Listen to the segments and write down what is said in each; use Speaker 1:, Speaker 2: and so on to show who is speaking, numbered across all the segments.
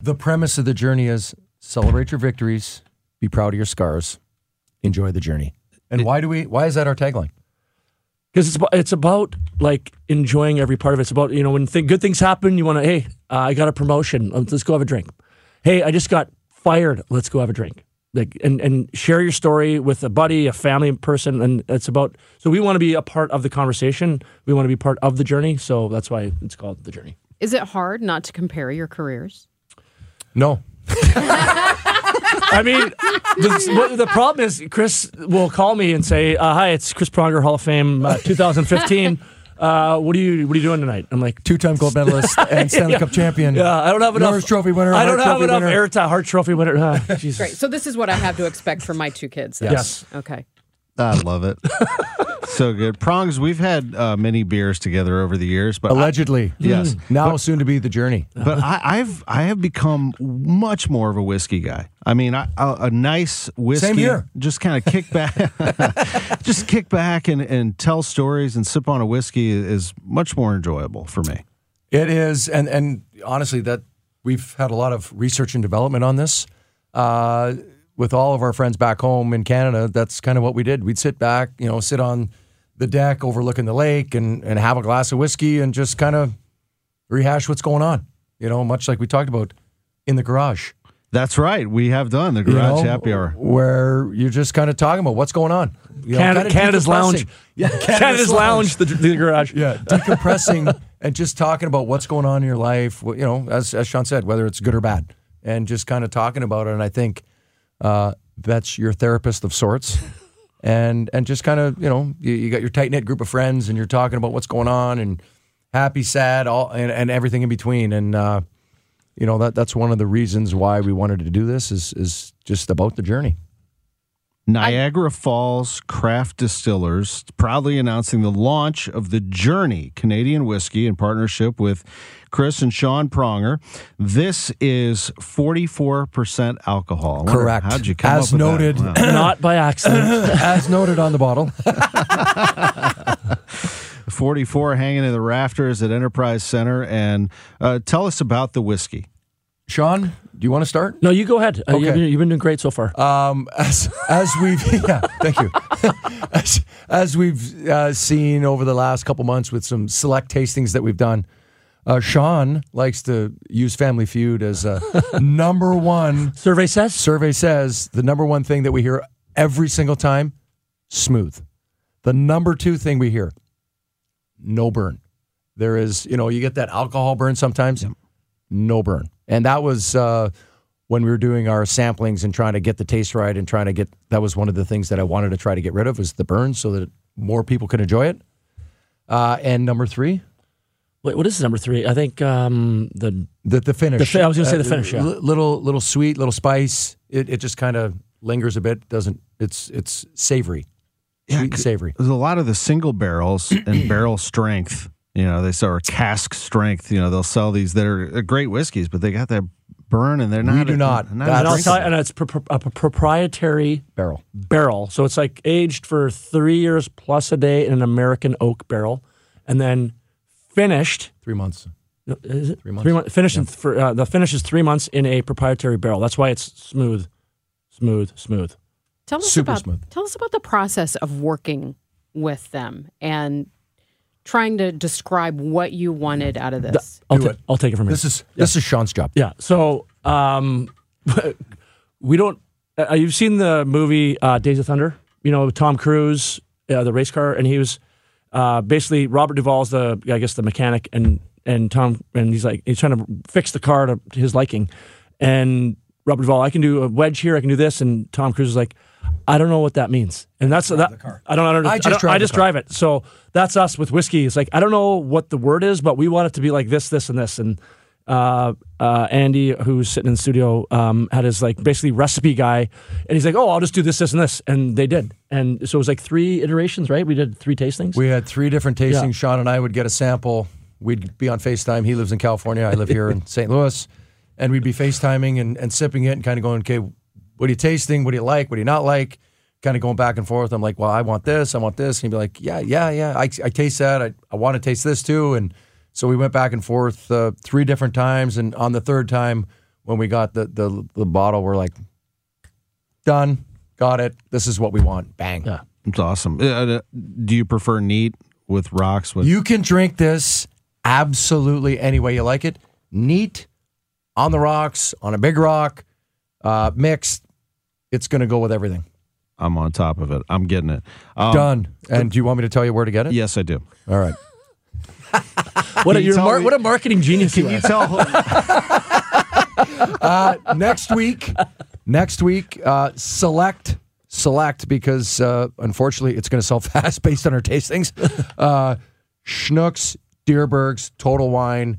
Speaker 1: The premise of the journey is celebrate your victories, be proud of your scars, enjoy the journey. And why do we? Why is that our tagline?
Speaker 2: because it's about, it's about like enjoying every part of it. It's about you know when th- good things happen, you want to hey, uh, I got a promotion, Um, let's go have a drink. Hey, I just got fired, let's go have a drink. Like and and share your story with a buddy, a family person, and it's about. So we want to be a part of the conversation. We want to be part of the journey. So that's why it's called the journey.
Speaker 3: Is it hard not to compare your careers?
Speaker 1: No,
Speaker 2: I mean, the, the problem is Chris will call me and say, uh, "Hi, it's Chris Pronger, Hall of Fame, uh, 2015." Uh, what are you What are you doing tonight? I'm like,
Speaker 1: two-time gold medalist and Stanley
Speaker 2: Yeah.
Speaker 1: Cup champion.
Speaker 2: Yeah, I don't have enough
Speaker 1: Norris Trophy winner.
Speaker 2: I don't have
Speaker 1: Trophy
Speaker 2: enough
Speaker 1: winner.
Speaker 2: airtime. Hart Trophy winner. Uh, Jesus.
Speaker 3: Great. So this is what I have to expect from my two kids. then.
Speaker 2: Yes.
Speaker 3: Okay.
Speaker 4: I love it. So good. Prongs, we've had uh, many beers together over the years, but I-
Speaker 1: Allegedly,
Speaker 4: yes.
Speaker 1: Now soon to be the journey.
Speaker 4: but I, I've I have become much more of a whiskey guy. I mean, I, a, a nice whiskey.
Speaker 1: Same here.
Speaker 4: Just kind of kick back, just kick back and, and tell stories and sip on a whiskey is much more enjoyable for me.
Speaker 1: It is, and and honestly, that we've had a lot of research and development on this. Uh, with all of our friends back home in Canada, that's kind of what we did. We'd sit back, you know, sit on the deck overlooking the lake and and have a glass of whiskey and just kind of rehash what's going on. You know, much like we talked about in the garage.
Speaker 4: That's right. We have done the
Speaker 1: you
Speaker 4: garage
Speaker 1: know,
Speaker 4: happy hour.
Speaker 1: where you're just kind of talking about what's going on. You know,
Speaker 2: Canada,
Speaker 1: kinda
Speaker 2: Canada's. Lounge.
Speaker 1: Yeah,
Speaker 2: Canada's, Lounge, the, the garage.
Speaker 1: Yeah, decompressing and just talking about what's going on in your life. You know, as as Sean said, whether it's good or bad, and just kind of talking about it. And I think uh, that's your therapist of sorts. And and just kind of you know you, you got your tight knit group of friends and you're talking about what's going on and happy, sad, all and, and everything in between. And uh, you know that that's one of the reasons why we wanted to do this is is just about the journey.
Speaker 4: Niagara Falls Craft Distillers proudly announcing the launch of the Journey Canadian whiskey in partnership with Chris and Sean Pronger. This is 44% alcohol. Wonder,
Speaker 1: Correct.
Speaker 4: How'd you come
Speaker 1: As
Speaker 4: up with that?
Speaker 1: noted.
Speaker 4: Wow.
Speaker 2: Not by accident.
Speaker 1: As noted on the bottle.
Speaker 4: 44 hanging in the rafters at Enterprise Center. And uh, tell us about the whiskey.
Speaker 1: Sean, do you want to start?
Speaker 2: no, you go ahead. Uh, you've, been, you've been doing great so far.
Speaker 1: Um, as as we've yeah, thank you. as, as we've uh, seen over the last couple months with some select tastings that we've done, uh, Sean likes to use Family Feud as a number one.
Speaker 2: Survey says.
Speaker 1: Survey says the number one thing that we hear every single time: smooth. The number two thing we hear: no burn. There is, you know, you get that alcohol burn sometimes. No burn, and that was. Uh, when we were doing our samplings and trying to get the taste right and trying to get that was one of the things that I wanted to try to get rid of was the burn so that more people could enjoy it. Uh, and number three,
Speaker 2: Wait, what is number three? I think um, the
Speaker 1: the the finish.
Speaker 2: The I was gonna say the finish, yeah.
Speaker 1: little little sweet, little spice. It it just kind of lingers a bit. Doesn't it's it's savory, sweet and savory.
Speaker 4: There's a lot of the single barrels and barrel strength. You know, they sell or cask strength. You know, they'll sell these that are great whiskeys, but they got that burn and they're not.
Speaker 1: We do not.
Speaker 4: not
Speaker 1: That's-
Speaker 2: and I'll tell you, and it's pro- pro- a proprietary
Speaker 1: Barrel.
Speaker 2: barrel. So it's like aged for three years plus a day in an American oak barrel, and then finished.
Speaker 1: Three months.
Speaker 2: Is it
Speaker 1: Three months.
Speaker 2: Three months. Finished in for uh, the finish is three months in a proprietary barrel. That's why it's smooth, smooth, smooth.
Speaker 3: Tell us
Speaker 1: Super
Speaker 3: about
Speaker 1: smooth.
Speaker 3: tell us about the process of working with them and trying to describe what you wanted out of this.
Speaker 2: I'll,
Speaker 1: Do
Speaker 2: ta-
Speaker 1: it.
Speaker 2: I'll take it from here.
Speaker 1: This is this is Sean's job.
Speaker 2: Yeah. So um, we don't. Uh, you've seen the movie uh, Days of Thunder? You know Tom Cruise, uh, the race car, and he was uh, basically Robert Duvall's the I guess the mechanic, and and Tom and he's like he's trying to fix the car to, to his liking, and Robert Duvall, I can do a wedge here, I can do this, and Tom Cruise is like. I don't know what that means, and that's that. I don't. I don't.
Speaker 1: I
Speaker 2: I
Speaker 1: just
Speaker 2: don't-
Speaker 1: drive
Speaker 2: I just drive it. So that's us with whiskey. It's like I don't know what the word is, but we want it to be like this, this, and this, and uh, uh, Andy, who's sitting in the studio, um, had his like basically recipe guy, and he's like, "Oh, I'll just do this, this, and this," and they did, and so it was like three iterations, right? We did three tastings.
Speaker 1: We had three different tastings.
Speaker 2: Yeah.
Speaker 1: Sean and I would get a sample. We'd be on FaceTime. He lives in California. I live here in St. Louis. And we'd be FaceTiming and, and sipping it and kind of going, okay, what are you tasting? What do you like? What do you not like? Kind of going back and forth. I'm like, well, I want this. I want this. And he'd be like, yeah, yeah, yeah. I, I taste that. I, I want to taste this too. And so we went back and forth uh, three different times. And on the third time, when we got the, the, the bottle, we're like, done. Got it. This is what we want. Bang.
Speaker 2: Yeah.
Speaker 4: It's awesome. Uh, do you prefer neat with rocks? With
Speaker 1: You can drink this absolutely any way you like it. Neat, on the rocks, on a big rock, uh, mixed. It's going to go with everything.
Speaker 4: I'm on top of it. I'm getting it. Um,
Speaker 1: Done. And do you want me to tell you where to get it?
Speaker 4: Yes, I do.
Speaker 1: All right.
Speaker 2: What a,
Speaker 4: you
Speaker 2: you're mar-
Speaker 4: me-
Speaker 2: what a marketing genius
Speaker 4: Can
Speaker 2: you
Speaker 4: you
Speaker 2: are.
Speaker 4: tell?
Speaker 1: Uh, next week, next week, uh, select, select because uh, unfortunately it's going to sell fast based on our tastings. Uh, Schnucks, Dierbergs, Total Wine,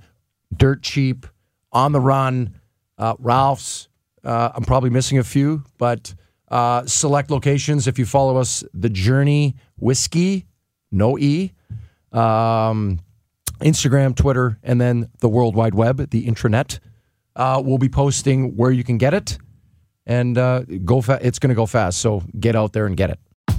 Speaker 1: Dirt Cheap, On the Run, uh, Ralph's. Uh, I'm probably missing a few, but uh, select locations. If you follow us, The Journey Whiskey, no E, um, Instagram, Twitter, and then the World Wide Web, the intranet. Uh, we'll be posting where you can get it, and uh, go. Fa- it's going to go fast, so get out there and get it.